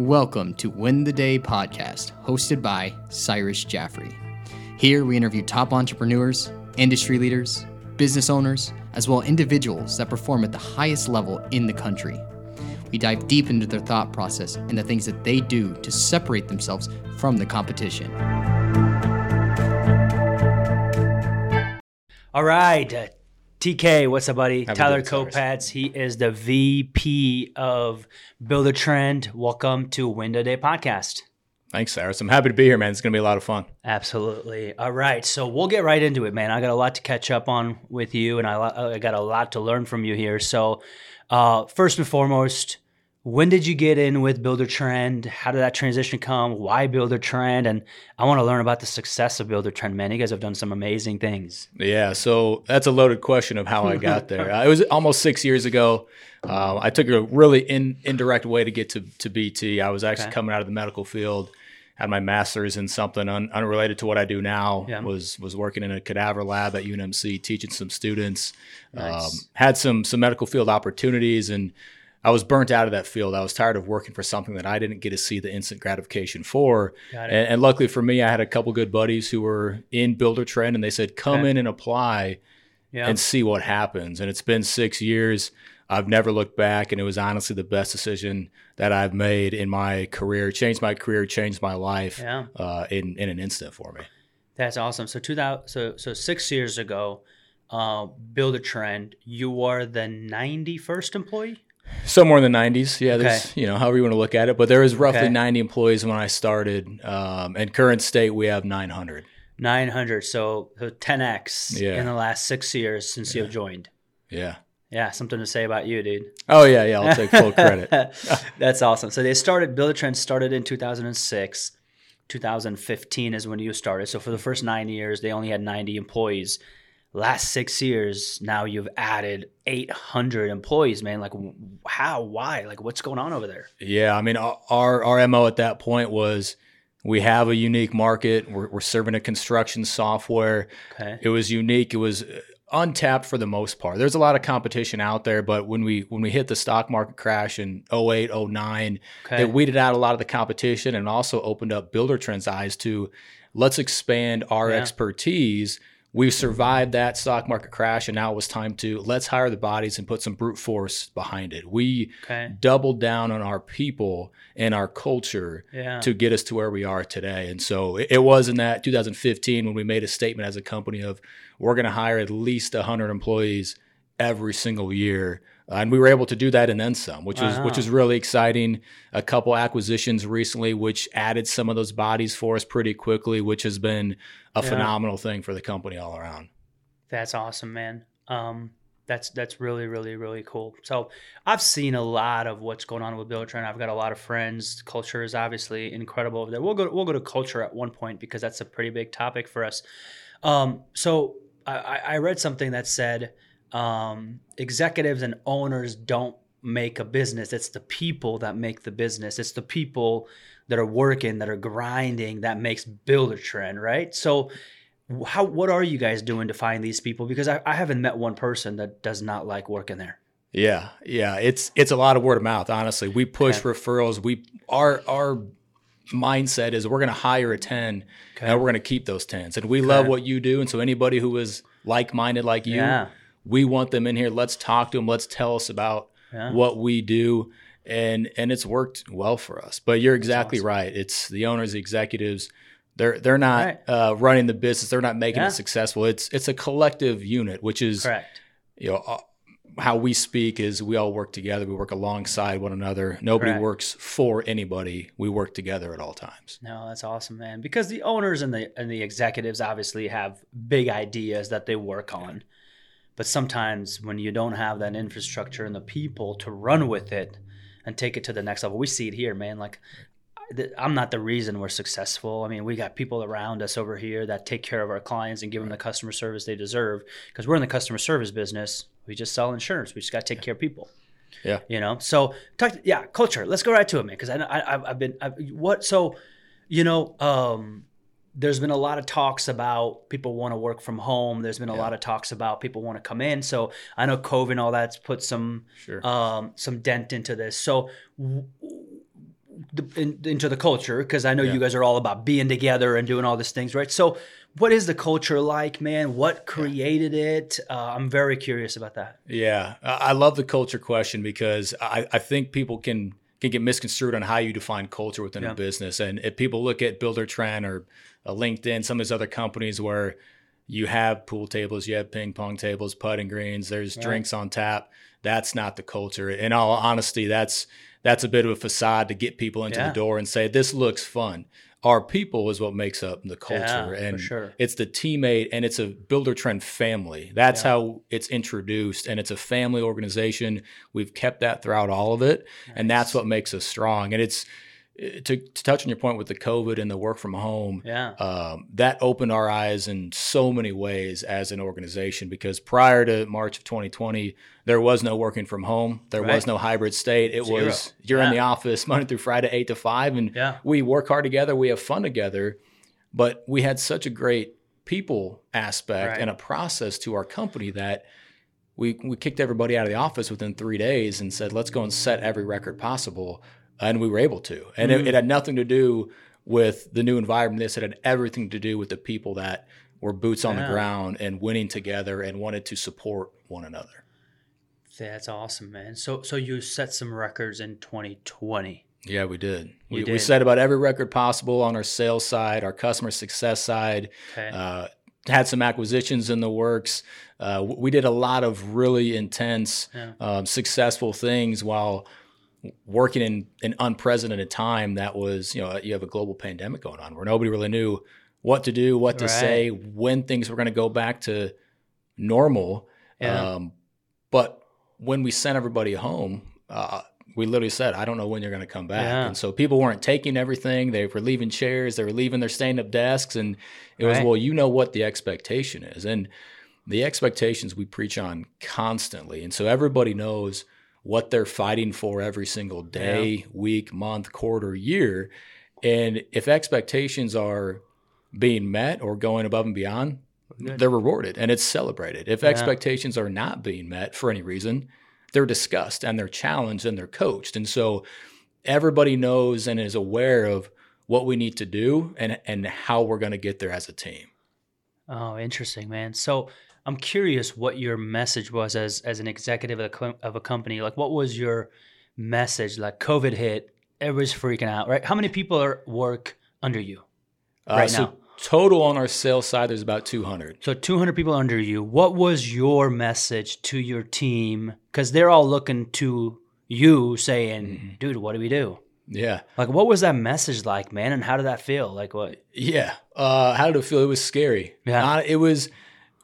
Welcome to Win the Day podcast, hosted by Cyrus Jaffrey. Here we interview top entrepreneurs, industry leaders, business owners, as well as individuals that perform at the highest level in the country. We dive deep into their thought process and the things that they do to separate themselves from the competition. All right. Uh, TK, what's up, buddy? Have Tyler. Kopats. He is the VP of Builder Trend. Welcome to Win the Day Podcast. Thanks, Cyrus. I'm happy to be here, man. It's going to be a lot of fun. Absolutely. All right. So we'll get right into it, man. I got a lot to catch up on with you, and I, I got a lot to learn from you here. So, uh, first and foremost, when did you get in with Builder Trend? How did that transition come? Why Builder Trend? And I want to learn about the success of Builder Trend, man. You guys have done some amazing things. Yeah, so that's a loaded question of how I got there. It was almost six years ago. Uh, I took a really in, indirect way to get to, to BT. I was actually Okay. coming out of the medical field, had my master's in something un, unrelated to what I do now. Yeah. Was was working in a cadaver lab at UNMC, teaching some students. Nice. Um, had some some medical field opportunities and. I was burnt out of that field. I was tired of working for something that I didn't get to see the instant gratification for. And, and luckily for me, I had a couple good buddies who were in Builder Trend, and they said, "Come Okay. in and apply Yeah. and see what happens." And it's been six years. I've never looked back, and it was honestly the best decision that I've made in my career. Changed my career, changed my life Yeah. uh, in in an instant for me. That's awesome. So two thousand, so so six years ago, uh, Builder Trend. You are the ninety first employee. Somewhere in the 90s, yeah. There's you know however you want to look at it, but there was roughly Okay. 90 employees when I started. Um, and current state, we have 900. Nine hundred. So ten x Yeah. in the last six years since you've joined. Yeah. Yeah, something to say about you, dude. Oh yeah, yeah. I'll take full credit. That's awesome. So they started Builder Trend started in two thousand and six. 2015 is when you started. So for the first nine years, they only had 90 employees. Last six years, now you've added 800 employees, man. Like, how? Why? Like, what's going on over there? Yeah, I mean, our our mo at that point was we have a unique market. We're, we're serving a construction software. Okay. It was unique. It was untapped for the most part. There's a lot of competition out there, but when we when we hit the stock market crash in 08, 09, Okay. it weeded out a lot of the competition and also opened up Builder Trend's eyes to let's expand our Yeah. expertise. We survived that stock market crash, and now it was time to let's hire the bodies and put some brute force behind it. We Okay. doubled down on our people and our culture Yeah. to get us to where we are today. And so it, it was in that 2015 when we made a statement as a company of we're going to hire at least 100 employees every single year. Uh, and we were able to do that and then some, which was which is really exciting. A couple acquisitions recently, which added some of those bodies for us pretty quickly, which has been a Yeah. phenomenal thing for the company all around. That's awesome, man. Um, that's that's really really really cool. So I've seen a lot of what's going on with Build. I've got a lot of friends. Culture is obviously incredible over there. We'll go we'll go to culture at one point because that's a pretty big topic for us. Um, so I I read something that said um, executives and owners don't make a business. It's the people that make the business. It's the people that are working, that are grinding, that makes Builder Trend, right? So how what are you guys doing to find these people because I, I haven't met one person that does not like working there Yeah, yeah, it's it's a lot of word of mouth. Honestly, we push Okay. referrals. We our our mindset is we're going to hire a ten, Okay. and we're going to keep those tens. And we love what you do. And so anybody who is like minded like you, Yeah. We want them in here. Let's talk to them. Let's tell us about Yeah. what we do. And and it's worked well for us. But you're exactly awesome. right. It's the owners, the executives. They're they're not Right. uh, running the business. They're not making Yeah. it successful. It's it's a collective unit, which is correct you know uh, how we speak is we all work together we work alongside one another nobody Correct. works for anybody we work together at all times no that's awesome man because the owners and the and the executives obviously have big ideas that they work on but sometimes when you don't have that infrastructure and the people to run with it and take it to the next level we see it here man like I'm not the reason we're successful. I mean, we got people around us over here that take care of our clients and give them the customer service they deserve because we're in the customer service business. We just sell insurance. We just got to take care of people. Yeah. You know. So talk. Yeah, culture. Let's go right to it, man. Because I, I I've- I've been I've, what so, you know, um, there's been a lot of talks about people want to work from home. There's been a Yeah. lot of talks about people want to come in. So I know COVID and all that's put some Sure. um, some dent into this. So, w- the, in, into the culture because I know Yeah. you guys are all about being together and doing all these things, right? So, what is the culture like, man? What created it? Uh, I'm very curious about that. Yeah, I I love the culture question because I, I think people can can get misconstrued on how you define culture within Yeah. a business. And if people look at Builder Trend or uh, LinkedIn, some of these other companies where you have pool tables, you have ping pong tables, putting greens, there's Right. drinks on tap. That's not the culture. In all honesty, that's that's a bit of a facade to get people into Yeah. the door and say this looks fun. Our people is what makes up the culture, Yeah, and sure. it's the teammate and it's a builder trend family that's Yeah. how it's introduced and it's a family organization we've kept that throughout all of it and that's what makes us strong and it's to, to touch on your point with the covid and the work from home Yeah. um, that opened our eyes in so many ways as an organization because prior to March of 2020, there was no working from home. There was no hybrid state. It Zero. was you're in the office Monday through Friday, eight to five, and Yeah. we work hard together. We have fun together, but we had such a great people aspect Right. and a process to our company that we we kicked everybody out of the office within three days and said, let's go and set every record possible. And we were able to. And Mm. it, it had nothing to do with the new environment. This it had everything to do with the people that were boots on the ground and winning together and wanted to support one another. That's awesome, man. So, so you set some records in 2020. Yeah, we did. We, we set about every record possible on our sales side, our customer success side. Okay. Uh, had some acquisitions in the works. Uh, we did a lot of really intense, Yeah. um, successful things while working in an unprecedented time. That was, you know, you have a global pandemic going on where nobody really knew what to do, what to Right. say, when things were going to go back to normal. Yeah. Um, but when we sent everybody home, uh, we literally said, I don't know when you're going to come back. Yeah. And so people weren't taking everything. They were leaving chairs, they were leaving their stand up desks. And it was, well, you know what the expectation is. And the expectations we preach on constantly. And so everybody knows what they're fighting for every single day, week, month, quarter, year. And if expectations are being met or going above and beyond, they're rewarded and it's celebrated. If Yeah. expectations are not being met for any reason, they're discussed and they're challenged and they're coached. And so everybody knows and is aware of what we need to do and and how we're going to get there as a team. Oh, interesting, man. So I'm curious what your message was as as an executive of a, co- of a company. Like, what was your message? Like, COVID hit, everybody's freaking out, right? How many people are work under you? Uh, Right so now. total on our sales side, there's about 200. So 200 people under you. What was your message to your team? Because they're all looking to you, saying, Mm-hmm. "Dude, what do we do?" Yeah. Like, what was that message like, man? And how did that feel? Like, what? Yeah. Uh, how did it feel? It was scary. Yeah. Uh, it was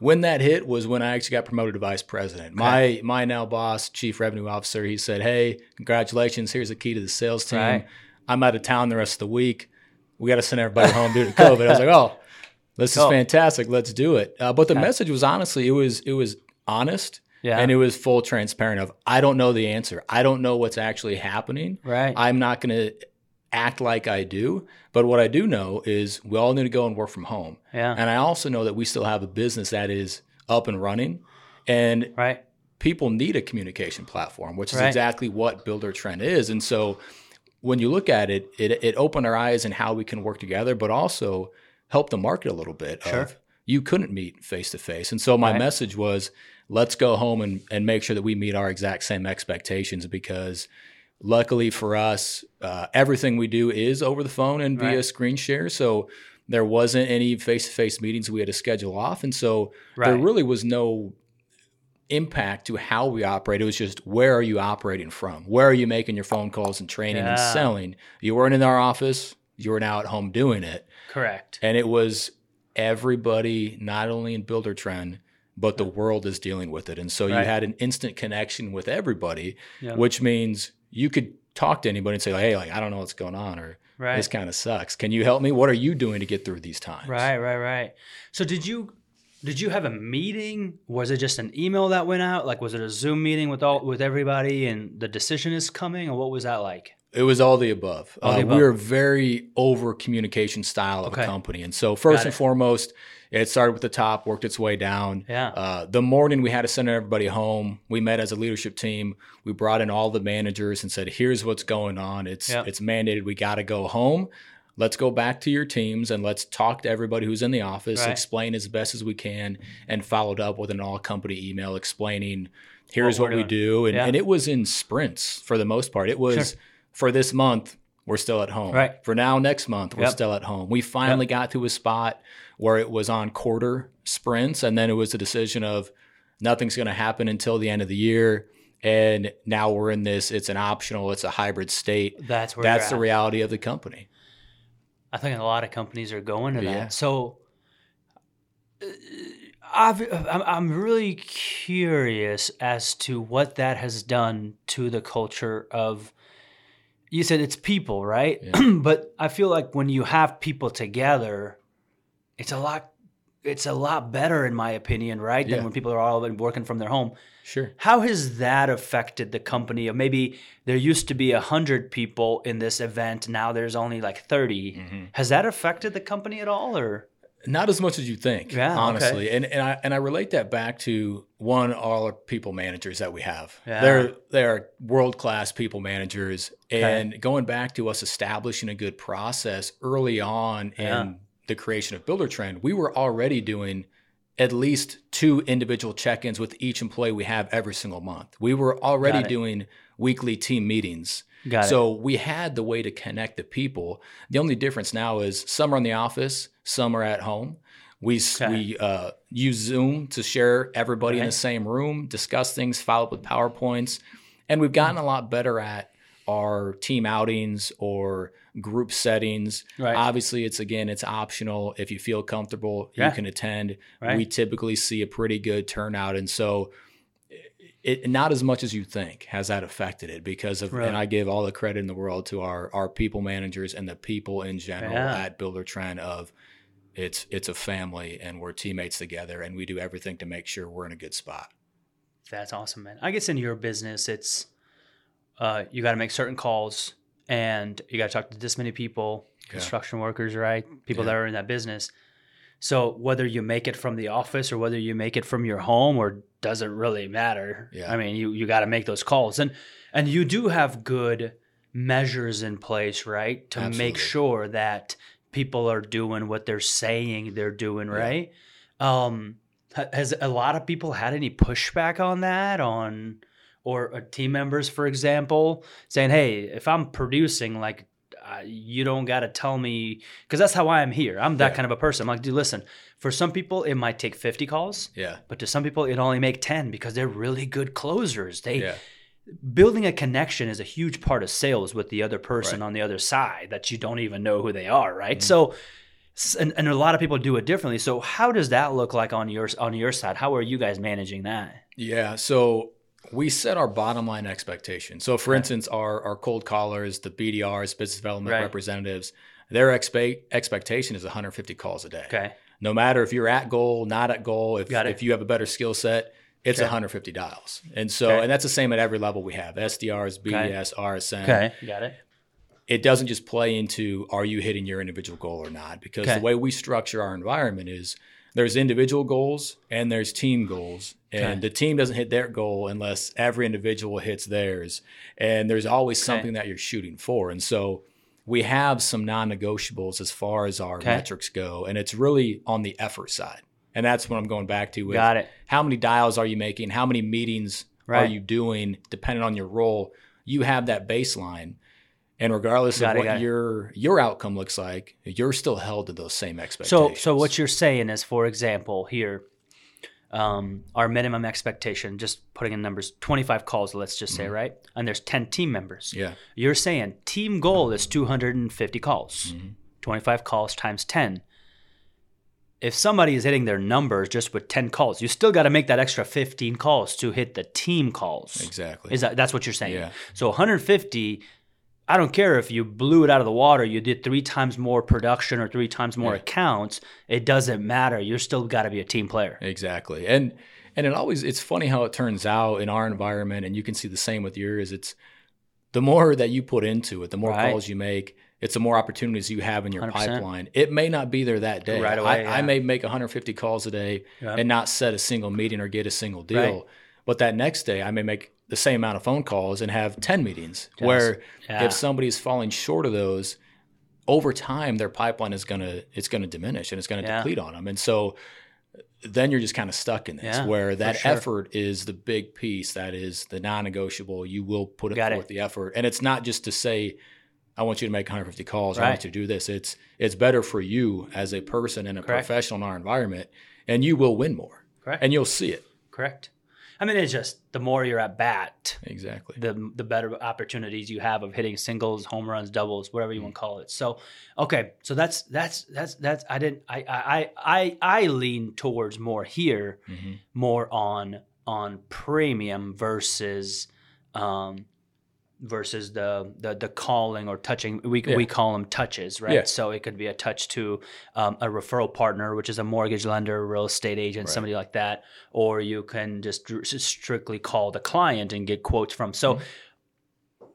when that hit was when I actually got promoted to vice president. My my now boss, chief revenue officer, he said, "Hey, congratulations! Here's the key to the sales team. Right. I'm out of town the rest of the week. We got to send everybody home due to COVID." I was like, "Oh, this is fantastic. Let's do it." Uh, but the Okay. message was honestly, it was it was honest. Yeah. And it was full transparent of I don't know the answer. I don't know what's actually happening. Right. I'm not going to act like I do. But what I do know is we all need to go and work from home. yeah. And I also know that we still have a business that is up and running. And right. people need a communication platform, which is Right. exactly what Builder Trend is. And so when you look at it, it, it opened our eyes and how we can work together, but also help the market a little bit Sure. of you couldn't meet face to face. And so my Right. message was let's go home and, and make sure that we meet our exact same expectations because luckily for us, uh, everything we do is over the phone and via Right. screen share. So there wasn't any face to face meetings we had to schedule off. And so there really was no impact to how we operate. It was just where are you operating from? Where are you making your phone calls and training and selling? You weren't in our office, you were now at home doing it. Correct. And it was everybody, not only in Builder Trend, but the world is dealing with it. And so you had an instant connection with everybody, Yeah. which means you could talk to anybody and say, hey, like, I don't know what's going on, or Right. this kind of sucks. Can you help me? What are you doing to get through these times? Right, right, right. So did you did you have a meeting? Was it just an email that went out? Like was it a Zoom meeting with all with everybody and the decision is coming or what was that like? It was all the above. All the uh, above. We're a very over communication style of Okay. a company. And so, first and foremost, It started with the top, worked its way down. Yeah. Uh, the morning we had to send everybody home. We met as a leadership team. We brought in all the managers and said, "Here's what's going on. It's Yeah. it's mandated. We got to go home. Let's go back to your teams and let's talk to everybody who's in the office. Right. Explain as best as we can, and followed up with an all company email explaining." Here's What what, we doing. do, and, Yeah. and it was in sprints for the most part. It was Sure. for this month we're still at home. Right. For now, next month we're Yep. still at home. We finally got to a spot where it was on quarter sprints, and then it was a decision of nothing's going to happen until the end of the year. And now we're in this. It's an optional. It's a hybrid state. That's where That's the at. reality of the company. I think a lot of companies are going to that. So, uh, I've, I'm really curious as to what that has done to the culture of. You said it's people, right? Yeah. but I feel like when you have people together, it's a lot. It's a lot better, in my opinion, right? Yeah. Than when people are all working from their home. Sure. How has that affected the company? Of maybe there used to be a hundred people in this event, now there's only like 30 Mm-hmm. Has that affected the company at all, or Not as much as you think, Yeah, okay. honestly. And and I and I relate that back to one all our people managers that we have. Yeah. They're they're world class people managers, and going back to us establishing a good process early on Yeah. in the creation of Builder Trend, we were already doing at least two individual check-ins with each employee we have every single month. We were already doing weekly team meetings. got it? So we had the way to connect the people. The only difference now is some are in the office, some are at home. We Okay. we uh, use Zoom to share everybody in the same room, discuss things, follow up with powerpoints, and we've gotten a lot better at our team outings or group settings. Right. Obviously, it's again, it's optional. If you feel comfortable, Yeah. you can attend. Right. We typically see a pretty good turnout, and so it not as much as you think has that affected it because of Right. and I give all the credit in the world to our our people managers and the people in general Yeah. at Builder Trend of it's it's a family and we're teammates together and we do everything to make sure we're in a good spot. That's awesome, man. I guess in your business, it's uh, you got to make certain calls, and you got to talk to this many people, Yeah. construction workers, right? People Yeah. that are in that business. So whether you make it from the office or whether you make it from your home, or doesn't really matter. Yeah. I mean, you you got to make those calls, and and you do have good measures in place, right, to Absolutely. make sure that people are doing what they're saying they're doing, Yeah. right? Um, has a lot of people had any pushback on that on or uh, team members for example saying hey if i'm producing like uh, you don't got to tell me because that's how i am here i'm that Yeah. kind of a person i'm like dude listen for some people it might take 50 calls Yeah. but to some people it only make 10 because they're really good closers they Yeah. building a connection is a huge part of sales with the other person Right. Mm-hmm. on the other side that you don't even know who they are right so and, and a lot of people do it differently so how does that look like on your on your side how are you guys managing that Yeah. So we set our bottom line expectation. So for instance, our our cold callers, the BDRs, business development Right. representatives, their expe- expectation is 150 calls a day. okay no matter if you're at goal, not at goal, if, if you have a better skill set, it's Okay. 150 dials. And so, Okay. and that's the same at every level we have SDRs, BDS, RSN. got it It doesn't just play into are you hitting your individual goal or not? Because Okay. the way we structure our environment is there's individual goals and there's team goals. And Okay. the team doesn't hit their goal unless every individual hits theirs. And there's always Okay. something that you're shooting for. And so we have some non-negotiables as far as our Okay. metrics go, and it's really on the effort side. And that's what I'm going back to with got it how many dials are you making? How many meetings are you doing? Depending on your role, you have that baseline. And regardless Got of got what it. your your outcome looks like, you're still held to those same expectations. So, expectations. so what you're saying is, for example, here, um, our minimum expectation, just putting in numbers, 25 calls, let's just say, right? And there's 10 team members. yeah, You're saying team goal is 250 calls, 25 calls times 10. If somebody is hitting their numbers just with 10 calls, you still got to make that extra 15 calls to hit the team calls. exactly. Is that that's what you're saying? Yeah. So 150. I don't care if you blew it out of the water. You did three times more production or three times more Yeah. accounts. It doesn't matter. You're still got to be a team player. Exactly. And and it always it's funny how it turns out in our environment and you can see the same with yours. It's the more that you put into it, the more Right. calls you make, it's the more opportunities you have in your 100%. pipeline. It may not be there that day. Right away, I, yeah. I may make 150 calls a day Yeah. and not set a single meeting or get a single deal. Right. But that next day, I may make the same amount of phone calls and have 10 meetings. Yes. Where Yeah. if somebody is falling short of those, over time their pipeline is gonna it's gonna diminish and it's gonna Yeah. deplete on them. And so then you're just kind of stuck in this Yeah, where that sure. effort is the big piece that is the non-negotiable you will put it Got it. forth the effort and it's not just to say i want you to make 150 calls or i want you to do this it's it's better for you as a person and a Correct. professional in our environment and you will win more Correct. and you'll see it Correct. I mean, it's just the more you're at bat, exactly the the better opportunities you have of hitting singles, home runs, doubles, whatever you want to call it. So, okay, so that's that's that's that's I didn't I I I I lean towards more here, Mhm. more on on premium versus um versus the the the calling or touching we Yeah. we call them touches right Yeah. so it could be a touch to um, a referral partner which is a mortgage lender real estate agent Right. somebody like that or you can just strictly call the client and get quotes from so Mm-hmm.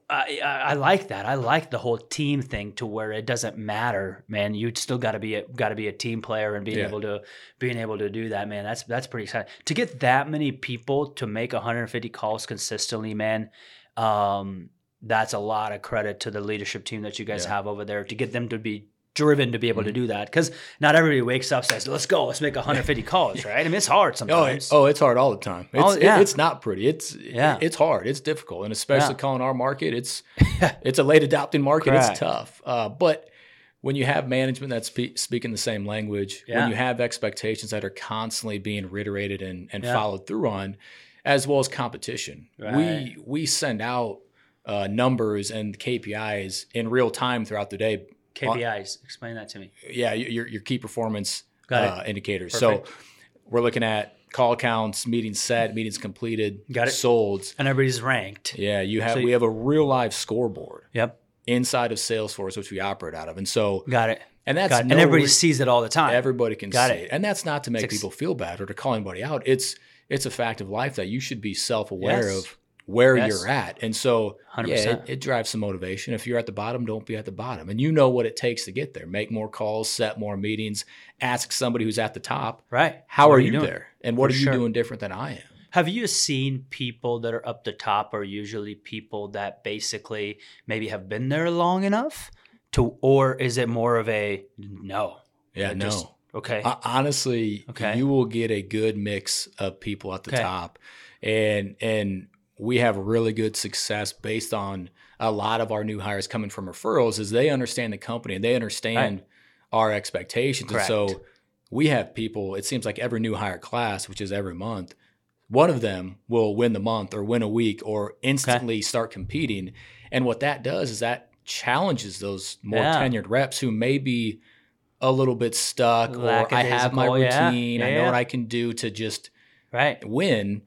I, I I like that. I like the whole team thing to where it doesn't matter, man. You still got to be a got to be a team player and being Yeah. able to being able to do that, man. That's that's pretty exciting. To get that many people to make 150 calls consistently, man. Um, that's a lot of credit to the leadership team that you guys Yeah. have over there to get them to be driven to be able to Mm-hmm. do that because not everybody wakes up says let's go let's make 150 calls right i mean it's hard Oh, sometimes it- oh, it's hard all the time. It's, Oh, it- yeah. it's not pretty. It's Yeah. it's hard. It's difficult, and especially Yeah. calling our market, it's it's a late adopting market. Correct. It's tough. Uh, but when you have management that's spe- speaking the same language, Yeah. when you have expectations that are constantly being reiterated and, and followed through on, as well as competition, Right. we we send out uh, numbers and KPIs in real time throughout the day. kpis explain that to me Yeah, your your key performance Got uh, indicators. Perfect. So we're looking at call counts, meetings set, meetings completed, Got it. sold. and everybody's ranked Yeah, you have So you- we have a real live scoreboard yep inside of Salesforce, which we operate out of, and so got it and that's no and everybody re- sees it all the time everybody can Got see it. it. and that's not to make ex- people feel bad or to call anybody out. It's it's a fact of life that you should be self aware Yes. of where Yes. you're at, and so yeah, 100%. it, it drives some motivation. If you're at the bottom, don't be at the bottom, and you know what it takes to get there. Make more calls, set more meetings, ask somebody who's at the top. right How What are you, doing? there? And what For are you sure. doing different than I am? Have you seen people that are up the top are usually people that basically maybe have been there long enough to, or is it more of a no? Yeah, no. just- okay. Ho- Honestly, Okay. you will get a good mix of people at the Okay. top, and and we have really good success based on a lot of our new hires coming from referrals. Is they understand the company and they understand our expectations, and so we have people. It seems like every new hire class, which is every month, one of them will win the month or win a week or instantly start competing. And what that does is that challenges those more Yeah. tenured reps who may be a little bit stuck or I have my Lackadaisical, yeah. routine. I know yeah. what I can do to just right. win.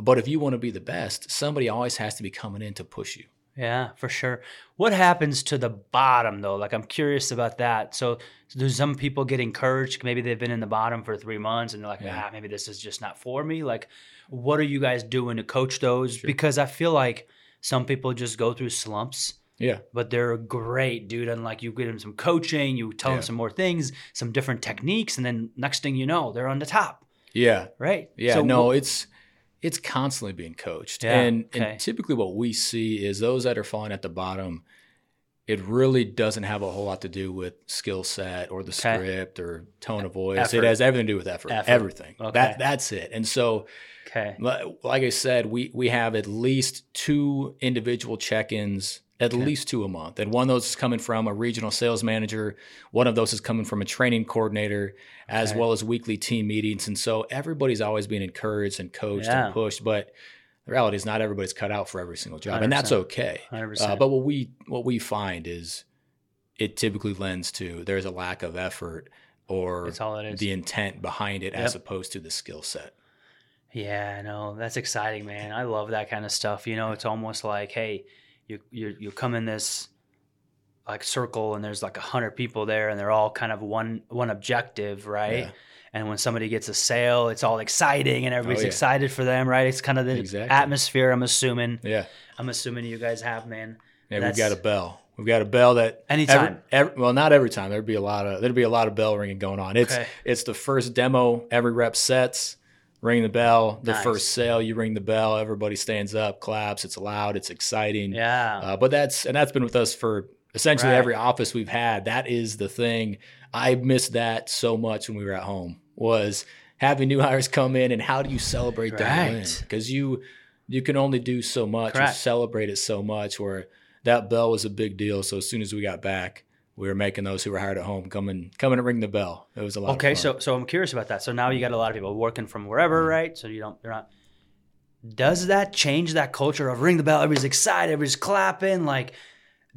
But if you want to be the best, somebody always has to be coming in to push you. Yeah, for sure. What happens to the bottom though? Like I'm curious about that. So, so do some people get encouraged? Maybe they've been in the bottom for three months and they're like, Yeah. ah, maybe this is just not for me. Like, what are you guys doing to coach those? Because I feel like some people just go through slumps, Yeah. but they're great, dude. And like you give them some coaching, you tell Yeah. them some more things, some different techniques, and then next thing you know, they're on the top, Yeah. right? Yeah, So no, wh- it's it's constantly being coached, Yeah, and, okay. and typically what we see is those that are falling at the bottom. It really doesn't have a whole lot to do with skill set or the Okay. script or tone of voice. Effort. It has everything to do with effort. Effort. Everything. Okay. That that's it. And so, okay, like I said, we we have at least two individual check-ins, at least two a month, and one of those is coming from a regional sales manager. One of those is coming from a training coordinator, as Okay. well as weekly team meetings. And so everybody's always being encouraged and coached Yeah. and pushed, but. The reality is not everybody's cut out for every single job, and that's 100%. okay. 100%. Uh, but what we what we find is it typically lends to there's a lack of effort or all it is. the intent behind it as opposed to the skill set. Yeah, no, that's exciting, man. I love that kind of stuff. You know, it's almost like, hey, you you you come in this like circle and there's like a hundred people there and they're all kind of one one objective, right? Yeah. And when somebody gets a sale, it's all exciting and everybody's Oh, yeah. excited for them, right? It's kind of the Exactly. atmosphere. I'm assuming. Yeah. I'm assuming you guys have, man. Yeah, we've got a bell. We've got a bell that Anytime. Every, every, well, not every time. There'd be a lot of there'd be a lot of bell ringing going on. It's Okay. it's the first demo. Every rep sets, ring the bell. The Nice. first sale, you ring the bell. Everybody stands up, claps. It's loud. It's exciting. Yeah. Uh, but that's and that's been with us for essentially Right. every office we've had. That is the thing. I missed that so much when we were at home. Was having new hires come in and how do you celebrate that win? Because you you can only do so much or celebrate it so much. Where that bell was a big deal. So as soon as we got back, we were making those who were hired at home come and come and ring the bell. It was a lot. Okay, of fun. so so I'm curious about that. So now you got a lot of people working from wherever, Mm-hmm. right? So you don't you're not. Does that change that culture of ring the bell? Everybody's excited. Everybody's clapping. Like,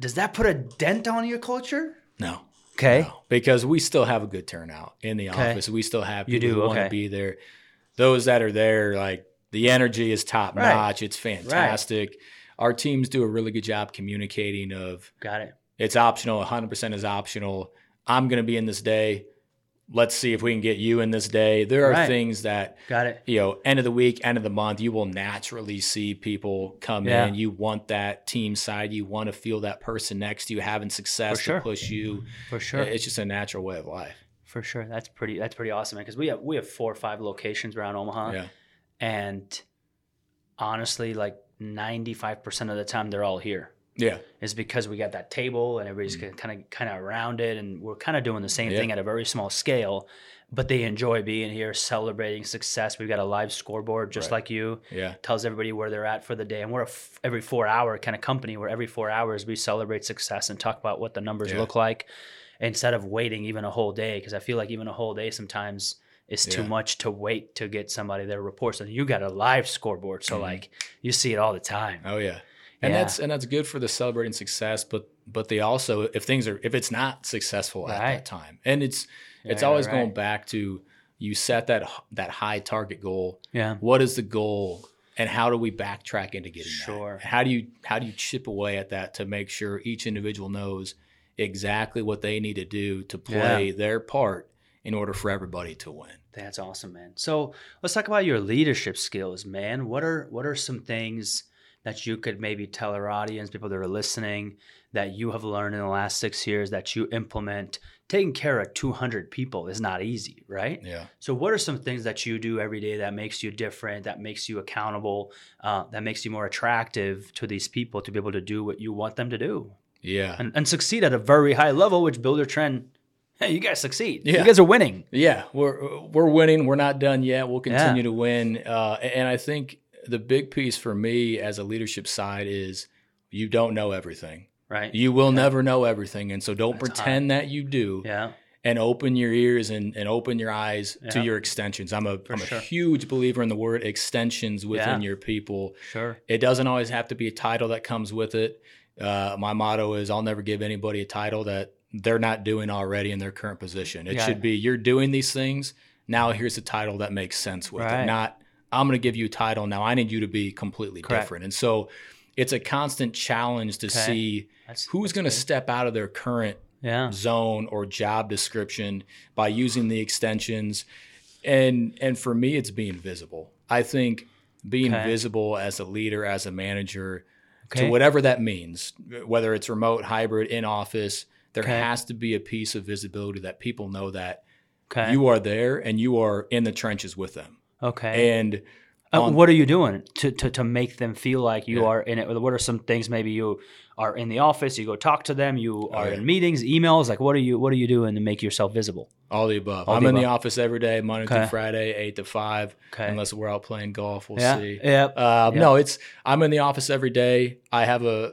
does that put a dent on your culture? no. Okay. No, because we still have a good turnout in the Okay. office. We still have You do, who want to be there. Those that are there, like the energy is top Right. notch. It's fantastic. Our teams do a really good job communicating of Got it. It's optional, 100% is optional. I'm going to be in this day. Let's see if we can get you in this day. There are Right. things that Got it. you know, end of the week, end of the month, you will naturally see people come Yeah. in. You want that team side. You want to feel that person next to you having success sure. to push you. For sure. It's just a natural way of life. For sure. That's pretty. That's pretty awesome, man. Because we have we have four or five locations around Omaha, Yeah. and honestly, like ninety five percent of the time, they're all here. Yeah. is because we got that table and everybody's kind of kind of around it and we're kind of doing the same. Yeah. thing at a very small scale but they enjoy being here celebrating success we've got a live scoreboard just Right. like you Yeah. tells everybody where they're at for the day and we're a f- every four hour kind of company where every four hours we celebrate success and talk about what the numbers Yeah. look like instead of waiting even a whole day because i feel like even a whole day sometimes is too Yeah. much to wait to get somebody their reports and you got a live scoreboard so Mhm. like you see it all the time Oh yeah. And Yeah. that's and that's good for the celebrating success, but but they also if things are if it's not successful at that time. And it's it's always right. going back to you set that that high target goal. yeah What is the goal and how do we backtrack into getting Sure. that? How do you how do you chip away at that to make sure each individual knows exactly what they need to do to play their part in order for everybody to win? That's awesome, man. So let's talk about your leadership skills, man. What are what are some things that you could maybe tell our audience, people that are listening, that you have learned in the last six years that you implement? Taking care of 200 people is not easy, right? Yeah. So, what are some things that you do every day that makes you different, that makes you accountable, uh, that makes you more attractive to these people to be able to do what you want them to do Yeah. and, and succeed at a very high level, which Builder Trend, hey, you guys succeed. Yeah. You guys are winning. Yeah, we're we're winning. We're not done yet. We'll continue to win. Uh, and I think the big piece for me as a leadership side is you don't know everything. Right. You will never know everything, and so don't That's pretend that you do. yeah. And open your ears and, and open your eyes to your extensions. I'm a am sure. a huge believer in the word extensions within Yeah. your people. Sure. It doesn't always have to be a title that comes with it. Uh, my motto is I'll never give anybody a title that they're not doing already in their current position. It Yeah. should be you're doing these things. Now here's a title that makes sense with Right. it. Not I'm going to give you a title. Now I need you to be completely Correct. different. And so it's a constant challenge to Okay. see That's, who's going to step out of their current Yeah. zone or job description by using the extensions and and for me it's being visible i think being Okay. visible as a leader as a manager Okay. to whatever that means whether it's remote hybrid in office there has to be a piece of visibility that people know that you are there and you are in the trenches with them okay. and Uh, what are you doing to, to, to make them feel like you Yeah. are in it? What are some things maybe you are in the office, you go talk to them, you are Oh, yeah. in meetings, emails, like what are you what are you doing to make yourself visible? all the above All i'm the in the office every day monday Okay. through friday 8 to 5 Okay. unless we're out playing golf we'll yeah. see Yep. Uh, Yeah. No, it's I'm in the office every day. I have a uh,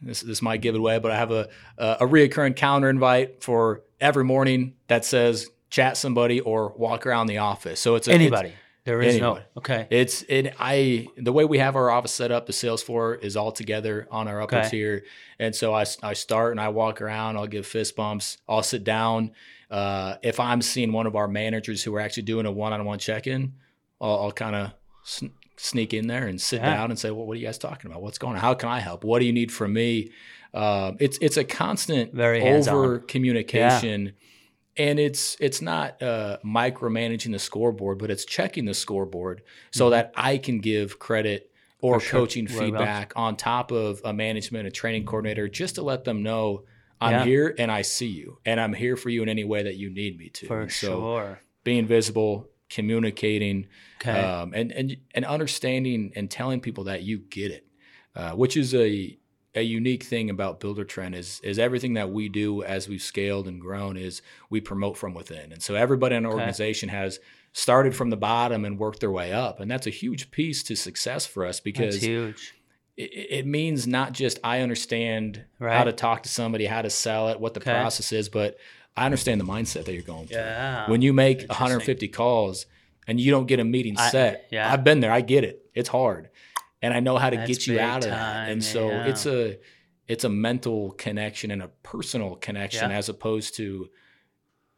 this this might give it away, but I have a a, a reoccurring calendar invite for every morning that says chat somebody or walk around the office. So it's a, Anybody. There is anybody. no okay. It's, it. I the way we have our office set up, the sales floor is all together on our upper Okay. tier, and so I I start and I walk around. I'll give fist bumps. I'll sit down. Uh, if I'm seeing one of our managers who are actually doing a one-on-one check-in, I'll, I'll kind of sn- sneak in there and sit Yeah. down and say, "Well, what are you guys talking about? What's going on? How can I help? What do you need from me?" Um, it's it's a constant Very over communication, and it's it's not uh, micromanaging the scoreboard, but it's checking the scoreboard Mm-hmm. so that I can give credit or sure. coaching feedback on top of a management, a training coordinator, just to let them know I'm Yeah. here and I see you and I'm here for you in any way that you need me to. For so sure. being visible, communicating, Okay. um, and and and understanding and telling people that you get it, uh, which is a a unique thing about Builder Trend is is everything that we do as we've scaled and grown is we promote from within, and so everybody in our Okay. organization has started from the bottom and worked their way up, and that's a huge piece to success for us That's because huge. it, means not just I understand how to talk to somebody, how to sell it, what the Okay. process is, but I understand the mindset that you're going through Yeah. when you make 150 calls and you don't get a meeting I- set yeah. i've been there i get it it's hard and i know how to That's get you out of that and so yeah. it's a it's a mental connection and a personal connection Yeah. as opposed to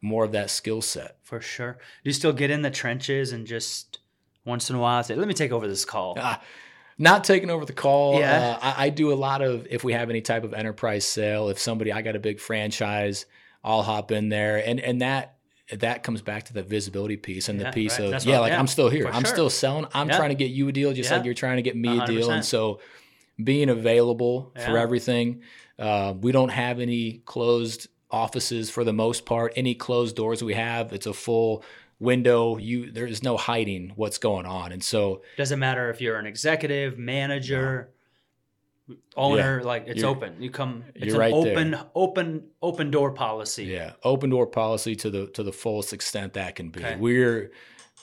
more of that skill set For sure. Do you still get in the trenches and just once in a while say, let me take over this call? Ah, not taking over the call Yeah. uh, I, I do a lot of if we have any type of enterprise sale if somebody i got a big franchise i'll hop in there and and that that comes back to the visibility piece and Yeah, the piece right. of yeah what- like yeah, i'm still here. i'm sure. still selling. I'm trying to get you a deal just like you're trying to get me a deal. And so being available for everything uh, we don't have any closed offices for the most part. Any closed doors we have it's a full window. You there's no hiding what's going on. And so Doesn't matter if you're an executive, manager, owner, like it's You're- open. You come it's an right there. open open open door policy. Yeah, open door policy to the to the fullest extent that can be. Okay. We're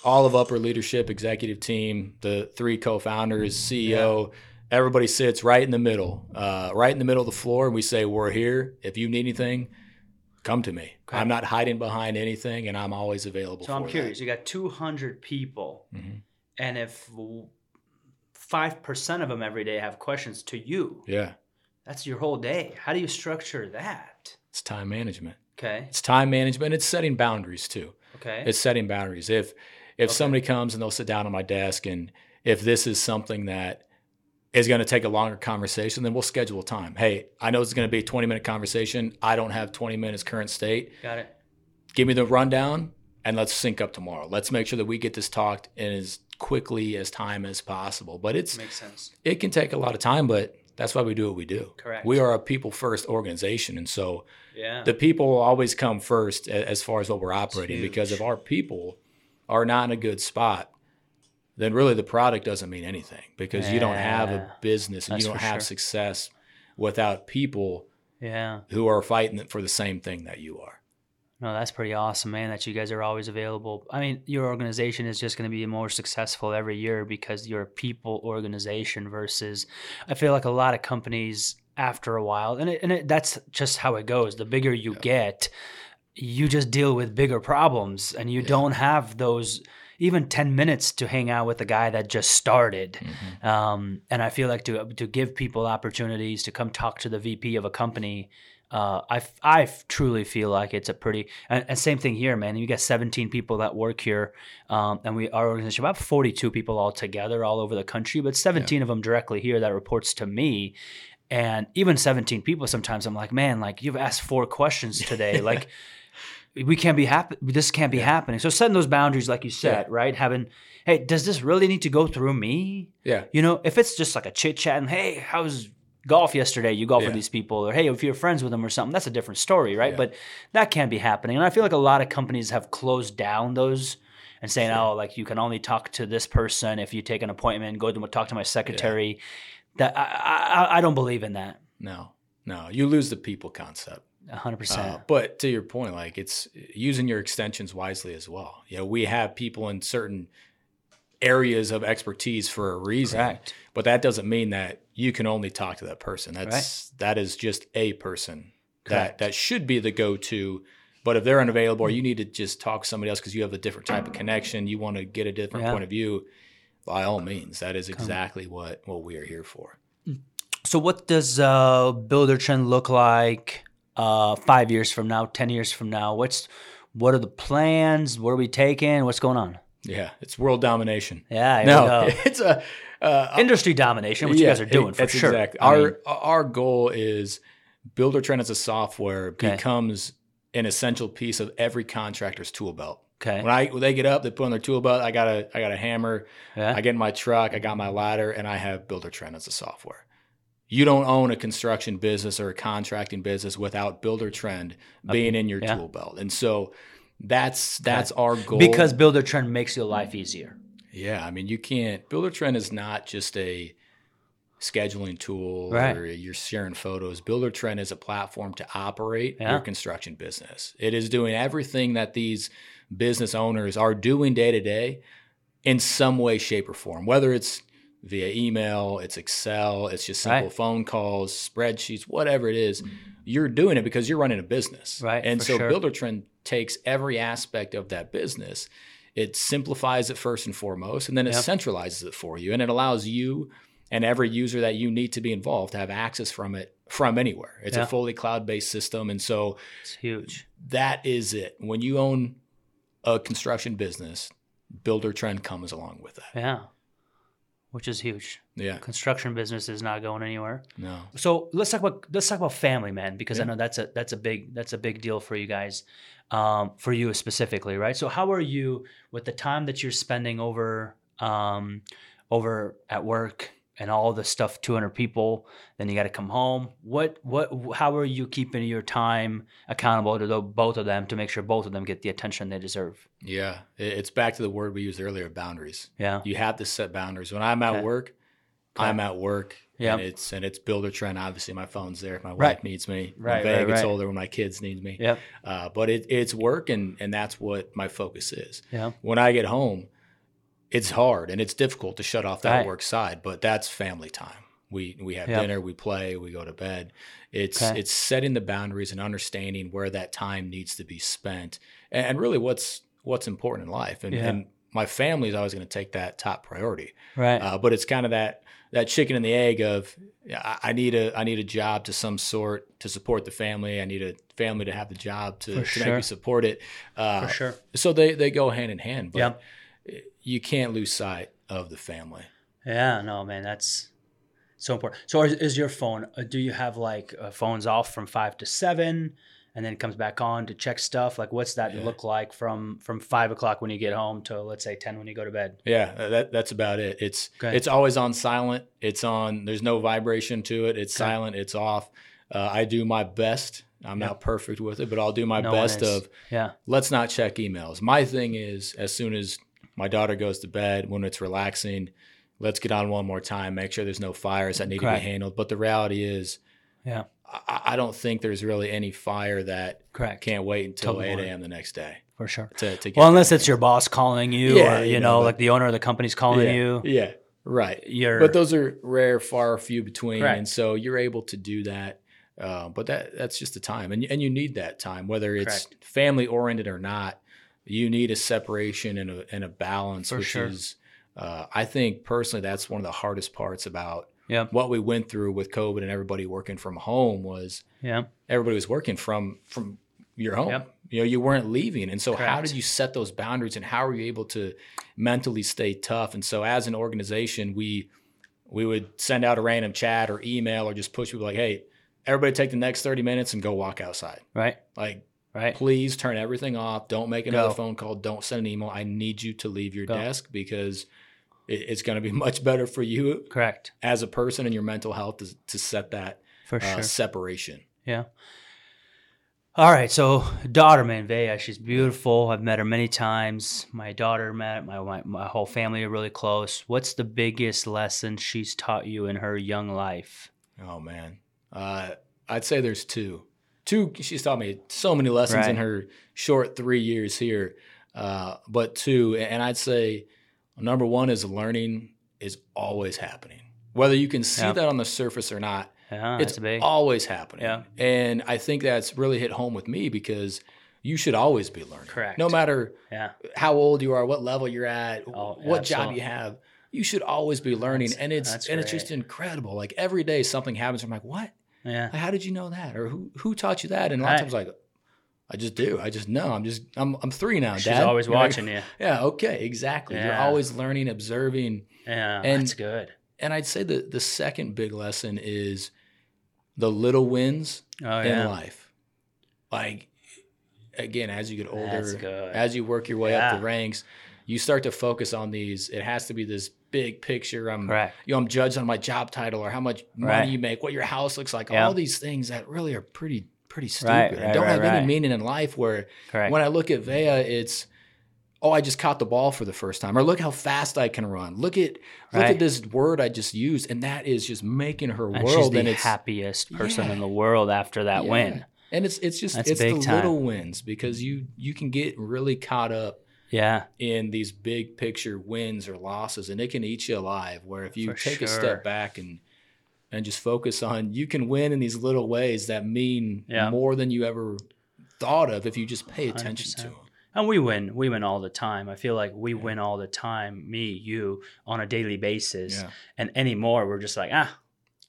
all of upper leadership, executive team, the three co-founders, CEO. Everybody sits right in the middle, uh, right in the middle of the floor, and we say, "We're here. If you need anything, come to me. Okay. I'm not hiding behind anything, and I'm always available." So I'm that." curious. You got 200 people, Mhm. and if five percent of them every day have questions to you, Yeah, that's your whole day. How do you structure that? it's time management. Okay. It's time management. It's setting boundaries too. Okay. It's setting boundaries. If if somebody comes and they'll sit down on my desk and if this is something that is going to take a longer conversation, then we'll schedule a time. Hey, I know it's going to be a 20 minute conversation. I don't have 20 minutes current state. got it. Give me the rundown and let's sync up tomorrow. Let's make sure that we get this talked in as quickly as time as possible. But it's Makes sense. it can take a lot of time, but that's why we do what we do. Correct. We are a people first organization and so Yeah. the people will always come first as far as what we're operating because if our people are not in a good spot then really the product doesn't mean anything because you don't have a business and That's you don't have sure. success without people yeah. who are fighting for the same thing that you are No, that's pretty awesome, man, that you guys are always available. I mean, your organization is just going to be more successful every year because you're a people organization versus I feel like a lot of companies after a while, and, it, and it, that's just how it goes. The bigger you get, you just deal with bigger problems and you don't have those even 10 minutes to hang out with the guy that just started. Um, and I feel like to, to give people opportunities to come talk to the VP of a company, uh, I, f- I truly feel like it's a pretty, and, and same thing here, man. You got 17 people that work here. Um, and we, our organization, about 42 people all together all over the country, but 17 of them directly here that reports to me. And even 17 people, sometimes I'm like, man, like you've asked four questions today. like, we can't be happen. This can't be happening. So setting those boundaries, like you said, right? Having, hey, does this really need to go through me? yeah You know, if it's just like a chit chat and hey, how's golf yesterday? You golf with these people, or hey, if you're friends with them or something, that's a different story, right? Yeah. But that can't be happening. And I feel like a lot of companies have closed down those and saying, oh, like you can only talk to this person if you take an appointment, go to talk to my secretary. That I, I I don't believe in that. no no you lose the people concept hundred percent. Uh, but to your point, like it's using your extensions wisely as well. You know, we have people in certain areas of expertise for a reason, Correct. but that doesn't mean that you can only talk to that person. That's that is just a person Correct. that that should be the go-to. But if they're unavailable, or you need to just talk to somebody else because you have a different type of connection, you want to get a different Yeah. point of view. By all means, that is exactly what what we are here for. So, what does uh, Builder Trend look like uh, five years from now, ten years from now? What's what are the plans? What are we taking? What's going on? Yeah, it's world domination. Yeah, No, it's a uh, industry domination, which you guys are doing for that's sure. Exactly. I Our mean, our goal is Builder Trend as a software Okay. becomes an essential piece of every contractor's tool belt. Okay. When I when they get up, they put on their tool belt. I got a I got a hammer. Yeah. I get in my truck. I got my ladder, and I have Builder Trend as a software. You don't own a construction business or a contracting business without Builder Trend being in your yeah. tool belt, and so that's that's our goal. because Builder Trend makes your life easier. yeah, I mean, you can't. Builder Trend is not just a scheduling tool Right. or you're sharing photos. Builder Trend is a platform to operate Yeah. your construction business. It is doing everything that these business owners are doing day to day in some way, shape, or form, whether it's via email, it's Excel, it's just simple Right. phone calls, spreadsheets, whatever it is. You're doing it because you're running a business. Right, And so sure. Builder Trend takes every aspect of that business. It simplifies it first and foremost, and then it Yep. centralizes it for you. And it allows you and every user that you need to be involved to have access from it from anywhere. It's Yeah. a fully cloud based system. And so It's huge. that is it. When you own a construction business, Builder Trend comes along with that. Yeah. Which is huge. Yeah. Construction business is not going anywhere. No. So let's talk about let's talk about family, man, because I know that's a that's a big that's a big deal for you guys, um, for you specifically, right? So how are you with the time that you're spending over um, over at work and all the stuff, 200 people, then you got to come home. What what how are you keeping your time accountable to the, both of them to make sure both of them get the attention they deserve? Yeah. It's back to the word we used earlier boundaries. Yeah, You have to set boundaries. When I'm at Okay. work, I'm at work. Yeah. And it's and it's Builder Trend. Obviously, my phone's there. if My Right. wife needs me. Right, When Vega right, gets right. older. When my kids need me. Yep. Uh, but it, it's work, and and that's what my focus is. Yeah. When I get home, it's hard and it's difficult to shut off that Right. work side, but that's family time. We we have Yep. dinner, we play, we go to bed. It's Okay. it's setting the boundaries and understanding where that time needs to be spent, and, and really what's what's important in life. And, Yeah. and my family is always going to take that top priority. Right. Uh, but it's kind of that that chicken and the egg of I, I need a I need a job to some sort to support the family. I need a family to have the job to, to sure. make me support it. Uh, for sure. So they they go hand in hand. But Yep. you can't lose sight of the family. Yeah, no, man, that's so important. So, is, is your phone? Uh, do you have like uh, phones off from five to seven, and then it comes back on to check stuff? Like, what's that Yeah. look like from from five o'clock when you get home to let's say ten when you go to bed? Yeah, uh, that that's about it. It's Okay. it's always on silent. It's on. There's no vibration to it. It's Okay. silent. It's off. Uh, I do my best. I'm Yep. not perfect with it, but I'll do my No best of Yeah, let's not check emails. My thing is, as soon as my daughter goes to bed, when it's relaxing, let's get on one more time, make sure there's no fires that need to be handled. But the reality is, yeah, I, I don't think there's really any fire that correct, can't wait until Till 8 morning. a.m. the next day for sure. to, to get Well, unless it's your boss calling you, Yeah, or you you know, know, but- like the owner of the company's calling yeah, you. Yeah, right. You're But those are rare, far few between, Correct. and so you're able to do that. Uh, but that that's just the time, and and you need that time, whether it's Correct. family oriented or not. You need a separation and a and a balance, For which sure. is, uh, I think personally, that's one of the hardest parts about yeah, what we went through with COVID and everybody working from home was yeah, everybody was working from from your home. Yep. You know, you weren't leaving, and so how did you set those boundaries, and how were you able to mentally stay tough? And so, as an organization, we we would send out a random chat or email or just push people like, "Hey, everybody, take the next thirty minutes and go walk outside. right, Like, right, please turn everything off. Don't make another Go. phone call. Don't send an email. I need you to leave your Go. desk because." It- It's going to be much better for you correct, as a person and your mental health to, to set that for uh, sure. separation. Yeah. All right, so daughter, man, Vea, she's beautiful. I've met her many times. My daughter met my, my my whole family are really close. What's the biggest lesson she's taught you in her young life? Oh man, uh, I'd say there's two. Two. She's taught me so many lessons in her short three years here, uh, but two, and I'd say number one is learning is always happening. Whether you can see Yeah. that on the surface or not, Yeah, it's always happening. Yeah. And I think that's really hit home with me because you should always be learning. Correct. No matter yeah, how old you are, what level you're at, Oh, what job you have, you should always be learning. That's- and it's and it's just incredible. Like every day something happens. I'm like, what? yeah, Like, how did you know that? Or who who taught you that? And a lot Right. of times like, I just do. I just know. I'm just I'm I'm three now, she's Dad. always You're like, watching you. Yeah, okay, exactly. You're always learning, observing. Yeah, And- that's good. And I'd say the the second big lesson is the little wins Oh in yeah, life. Like again, as you get older, as you work your way Yeah. up the ranks, you start to focus on these. It has to be this big picture. I'm, Correct. you know, I'm judged on my job title or how much money Right. you make, what your house looks like, Yeah. all these things that really are pretty, pretty stupid Right, and right, don't right, have any meaning in life. Where Correct. when I look at Vea, it's oh, I just caught the ball for the first time, or look how fast I can run. Look at look at this word I just used, and that is just making her and she's the and it's happiest person Yeah. in the world after that yeah. win. and it's it's just That's it's the time. little wins because you you can get really caught up Yeah. in these big picture wins or losses, and it can eat you alive. Where if you For take a step back and and just focus on, you can win in these little ways that mean Yeah. more than you ever thought of if you just pay attention to 100%. them. And we win. We win all the time. I feel like we win all the time, me, you, on a daily basis. Yeah. And anymore, we're just like, ah,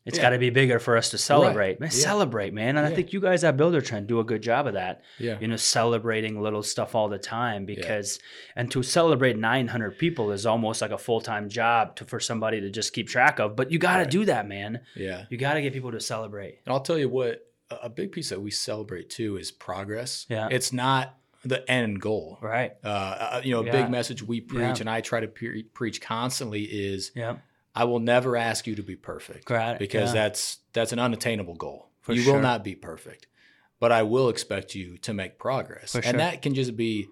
it's Yeah. got to be bigger for us to celebrate. Man, Yeah. Celebrate, man. And I think you guys at Builder Trend do a good job of that. Yeah. You know, celebrating little stuff all the time because, and to celebrate 900 people is almost like a full time job to, for somebody to just keep track of. But you got to Right. do that, man. Yeah. You got to get people to celebrate. And I'll tell you what, a big piece that we celebrate too is progress. Yeah. It's not the end goal. Right. Uh, uh, you know, a Yeah. big message we preach Yeah. and I try to pre- preach constantly is Yeah. I will never ask you to be perfect because yeah. that's that's an unattainable goal. For you sure. will not be perfect, but I will expect you to make progress, For and sure. that can just be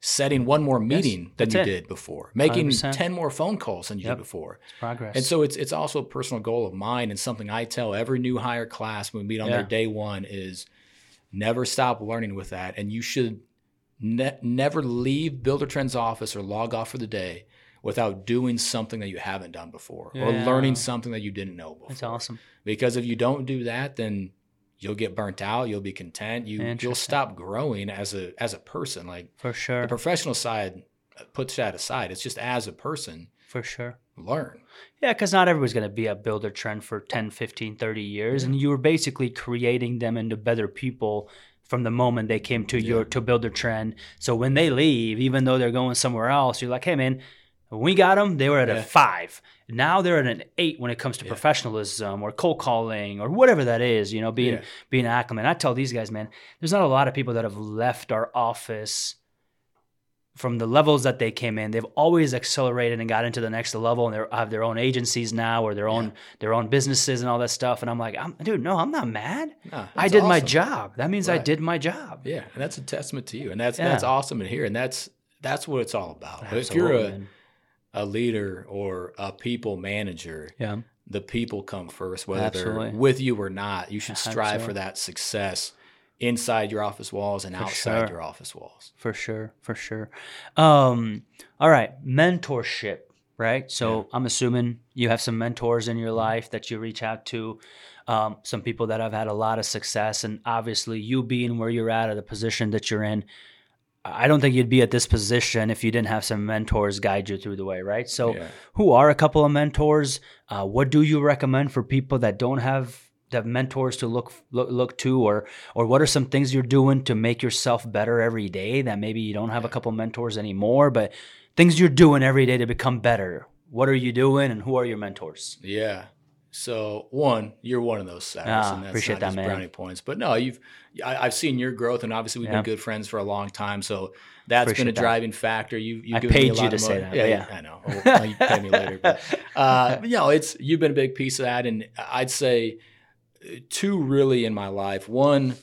setting one more meeting than you it. did before, making 100%. ten more phone calls than you Yep. did before. It's progress. And so it's it's also a personal goal of mine and something I tell every new hire class when we meet on Yeah. their day one is never stop learning with that. And you should ne- never leave Builder Trends office or log off for the day without doing something that you haven't done before or learning something that you didn't know before. That's awesome. Because if you don't do that, then you'll get burnt out. You'll be content. You you'll stop growing as a as a person. Like For sure. the professional side uh, puts that aside. It's just as a person, For sure. learn. Yeah, because not everybody's going to be a builder trend for 10, 15, 30 years. And you were basically creating them into better people from the moment they came to your to builder trend. So when they leave, even though they're going somewhere else, you're like, hey, man, when we got them, they were at Yeah. a five. Now they're at an eight when it comes to Yeah. professionalism or cold calling or whatever that is, you know, being Yeah. being acclimate. I tell these guys, man, there's not a lot of people that have left our office from the levels that they came in, they've always accelerated and got into the next level, and they have their own agencies now or their own their own businesses and all that stuff. And I'm like, I'm, dude, no, I'm not mad. Nah, I did my job. That means I did my job. Yeah, and that's a testament to you, and that's that's awesome to hear, and that's that's what it's all about. if you're a, man. A leader or a people manager, yeah, the people come first, whether Absolutely. they're with you or not. You should strive for that success inside your office walls and For outside sure. your office walls. for sure, for sure. Um, all right, mentorship, right? So I'm assuming you have some mentors in your life that you reach out to. Um, some people that have had a lot of success, and obviously you being where you're at, or the position that you're in, I don't think you'd be at this position if you didn't have some mentors guide you through the way, right? So, Yeah. who are a couple of mentors? Uh, what do you recommend for people that don't have that mentors to look, look look to, or or what are some things you're doing to make yourself better every day that maybe you don't have a couple mentors anymore, but things you're doing every day to become better? What are you doing, and who are your mentors? Yeah. So one, you're one of those Cyrus, Ah, and that's appreciate not that, man. brownie points. But no, you've I, I've seen your growth, and obviously we've Yeah. been good friends for a long time. So that's been Appreciate a that. driving factor. You you I paid a you lot to of say that, Yeah, yeah. I know. Well, you pay me later, but uh, you know, it's you've been a big piece of that, and I'd say uh, two really in my life. One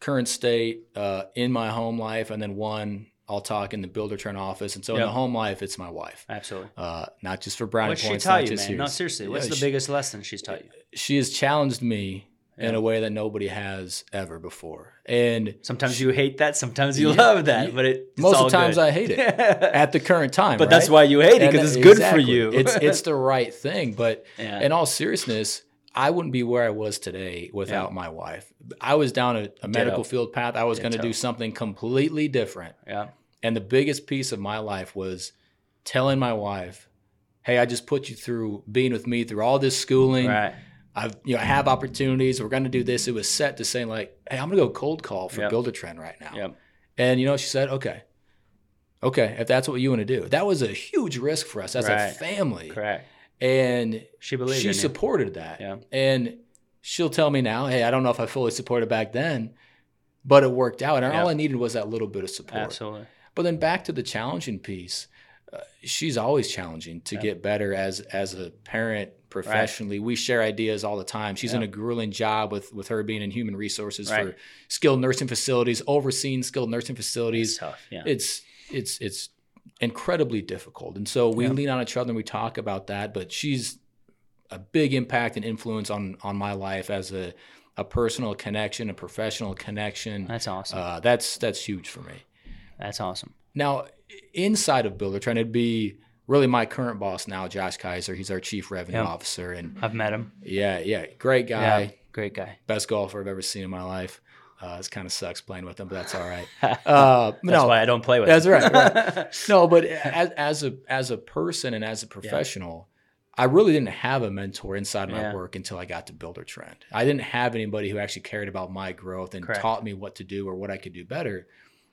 current state uh, in my home life, and then one I'll talk in the Builder Trend office. And so in the home life, it's my wife. Absolutely. Uh, not just for brownie What's she points, tell not you, man? No, seriously. Yeah, What's the she- biggest lesson she's taught you? she has challenged me in a way that nobody has ever before. And Sometimes you hate that, sometimes you Yeah. love that, Yeah. but it it's most of the times good. I hate it at the current time. but that's why you hate it because it's good for you. it's it's the right thing. But Yeah. in all seriousness, I wouldn't be where I was today without my wife. I was down a, a medical field path. I was going to do something completely different. yeah. And the biggest piece of my life was telling my wife, "Hey, I just put you through being with me through all this schooling. Right. I've you know I have opportunities. We're going to do this." It was set to saying like, "Hey, I'm going to go cold call for Yep. Builder Trend right now." Yep. And you know, she said, "Okay, okay, if that's what you want to do." That was a huge risk for us as a family, Correct. And She believed she supported that. Yeah. And she'll tell me now, "Hey, I don't know if I fully supported back then." but it worked out. And Yeah. all I needed was that little bit of support. Absolutely. But then back to the challenging piece, uh, she's always challenging to get better as as a parent professionally. We share ideas all the time. She's in a grueling job with with her being in human resources Right. for skilled nursing facilities, overseeing skilled nursing facilities. It's tough. Yeah. It's it's it's incredibly difficult. And so we Yeah. lean on each other and we talk about that, but she's a big impact and influence on on my life as a a personal connection, a professional connection. That's awesome. Uh, that's that's huge for me. That's awesome. Now, inside of Builder, trying to be really my current boss now, Josh Kaiser. He's our chief revenue Yeah. officer, and I've met him. yeah, yeah, great guy, Yeah. Great guy. best golfer I've ever seen in my life. Uh, it kind of sucks playing with them, but that's all right. Uh, That's no, why I don't play with that's right, right. no, but as, as a as a person and as a professional, I really didn't have a mentor inside my Yeah. work until I got to Builder Trend. I didn't have anybody who actually cared about my growth and Correct. taught me what to do or what I could do better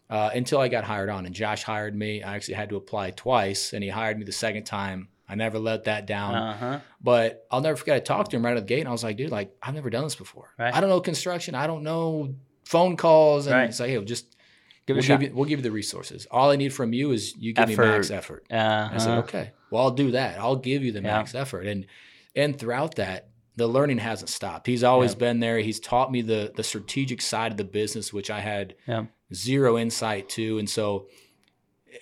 uh, until I got hired on. And Josh hired me. I actually had to apply twice, and he hired me the second time. I never let that down. Uh huh. But I'll never forget. I talked to him right out of the gate, and I was like, "Dude, like I've never done this before. Right. I don't know construction. I don't know phone calls." And Right. like, "Hey, just Give we'll a shot. give you we'll give you the resources. All I need from you is you give me max effort." Uh-huh. I said, "Okay, well, I'll do that. I'll give you the Yeah. max effort." And and throughout that, the learning hasn't stopped. He's always Yeah. been there. He's taught me the the strategic side of the business, which I had Yeah. zero insight to, and so.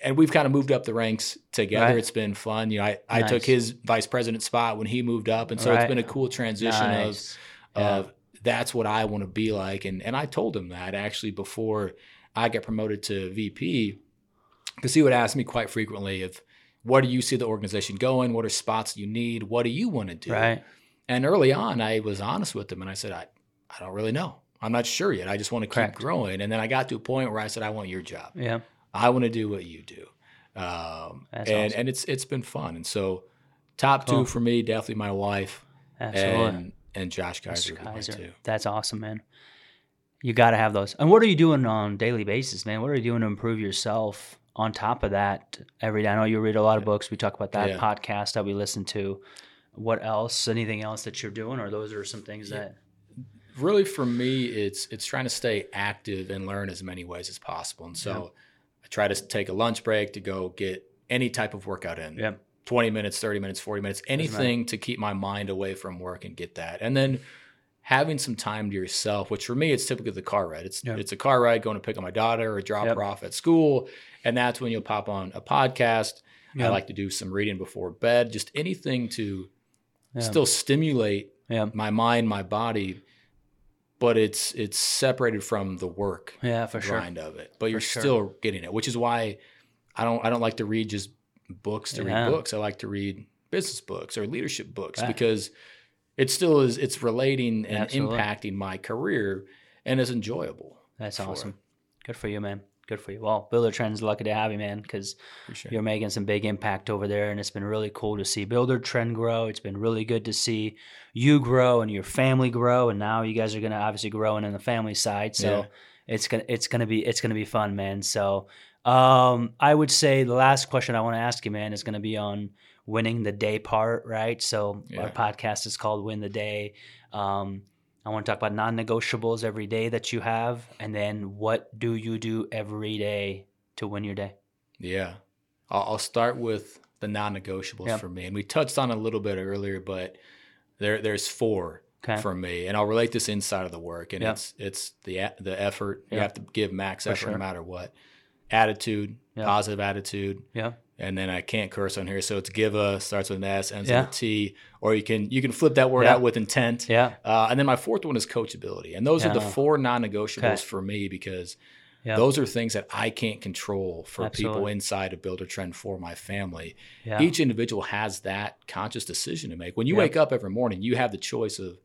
And we've kind of moved up the ranks together. Right. It's been fun. You know, I, I took his vice president spot when he moved up, and so it's been a cool transition of Nice. Yeah. of that's what I want to be like. And and I told him that actually before I got promoted to VP, because he would ask me quite frequently if where do you see the organization going? What are spots you need? What do you want to do? Right. And early on, I was honest with him and I said, I, I don't really know. I'm not sure yet. I just want to keep Correct. growing. And then I got to a point where I said, I want your job. Yeah. I want to do what you do. Um, and, awesome. and it's it's been fun. And so top Cool. two for me, definitely my wife Absolutely. and and Josh Kaiser, Mr. would be my Kaiser. That's awesome, man. You got to have those. And what are you doing on a daily basis, man? What are you doing to improve yourself on top of that every day? I know you read a lot of books. We talk about that Yeah. podcast that we listen to. What else? Anything else that you're doing? Or those are some things that. really for me it's it's trying to stay active and learn as many ways as possible and so i try to take a lunch break to go get any type of workout in Yeah. 20 minutes 30 minutes 40 minutes, anything to keep my mind away from work and get that. And then having some time to yourself which for me it's typically the car ride. It's it's a car ride going to pick up my daughter or drop Yep. her off at school. And that's when you'll pop on a podcast. I like to do some reading before bed. Just anything to still stimulate my mind, my body, but it's it's separated from the work Yeah, for sure. of it. But you're sure. still getting it, which is why I don't I don't like to read just books to Yeah. read books. I like to read business books or leadership books Right. because it still is it's relating and Absolutely. impacting my career and it's enjoyable. That's for it. awesome. Good for you, man. Good for you. Well, Builder Trend's lucky to have you, man, because Appreciate you're making some big impact over there, and it's been really cool to see Builder Trend grow. It's been really good to see you grow and your family grow, and now you guys are gonna obviously growing in the family side. So Yeah. it's gonna it's gonna be it's gonna be fun, man. So um, I would say the last question I want to ask you, man, is gonna be on winning the day part, right? So our podcast is called Win the Day. Um, I want to talk about non-negotiables every day that you have, and then what do you do every day to win your day? Yeah. I'll, I'll start with the non-negotiables Yeah. for me, and we touched on a little bit earlier, but there there's four Okay. for me, and I'll relate this inside of the work, and Yeah. it's it's the the effort. You have to give max effort sure. no matter what. Attitude, Yeah. positive attitude, Yeah. and then I can't curse on here, so it's give a starts with an S, ends Yeah. with a T, or you can you can flip that word Yeah. out with intent. Yeah. Uh, and then my fourth one is coachability, and those are the four non-negotiables Okay. for me because Yeah. those are things that I can't control for people inside of Builder Trend for my family. Yeah. Each individual has that conscious decision to make. When you Yeah. wake up every morning, you have the choice of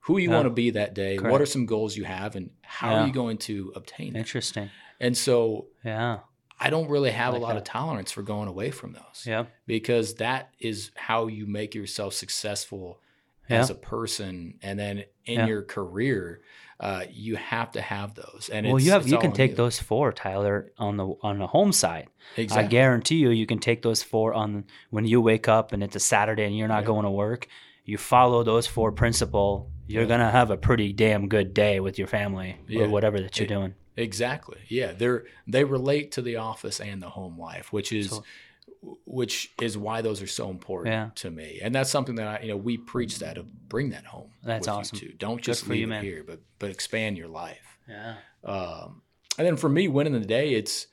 who you Yeah. want to be that day, what are some goals you have, and how Yeah. are you going to obtain it. Interesting. And so Yeah. I don't really have like a lot that. of tolerance for going away from those Yeah. because that is how you make yourself successful Yeah. as a person. And then in Yeah. your career, uh, you have to have those. And well, it's, you have you can take you. those four, Tyler, on the on the home side. Exactly. I guarantee you, you can take those four on when you wake up and it's a Saturday and you're not Yeah. going to work. You follow those four principle, you're gonna have a pretty damn good day with your family or whatever that you're It- doing. Exactly. Yeah, they're they relate to the office and the home life, which is So- which is why those are so important Yeah. to me. And that's something that I, you know, we preach that of bring that home. That's awesome. You too. Don't just leave you, it here, but but expand your life. Yeah. Um, and then for me, winning the day, it's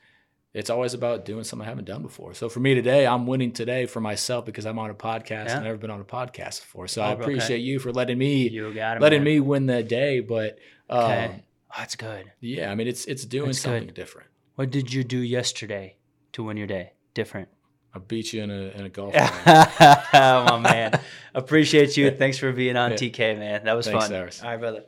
it's always about doing something I haven't done before. So for me today, I'm winning today for myself because I'm on a podcast. Yeah. I've never been on a podcast before. So Oh, I okay. appreciate you for letting me You got it. letting man. me win that day. But um, Okay. Oh, that's good. yeah, I mean it's it's doing That's something good. different. What did you do yesterday to win your day? Different. I beat you in a in a golf game. Oh, my man. Appreciate you. Thanks for being on Yeah. TK, man. That was Thanks, fun. Cyrus. All right, brother.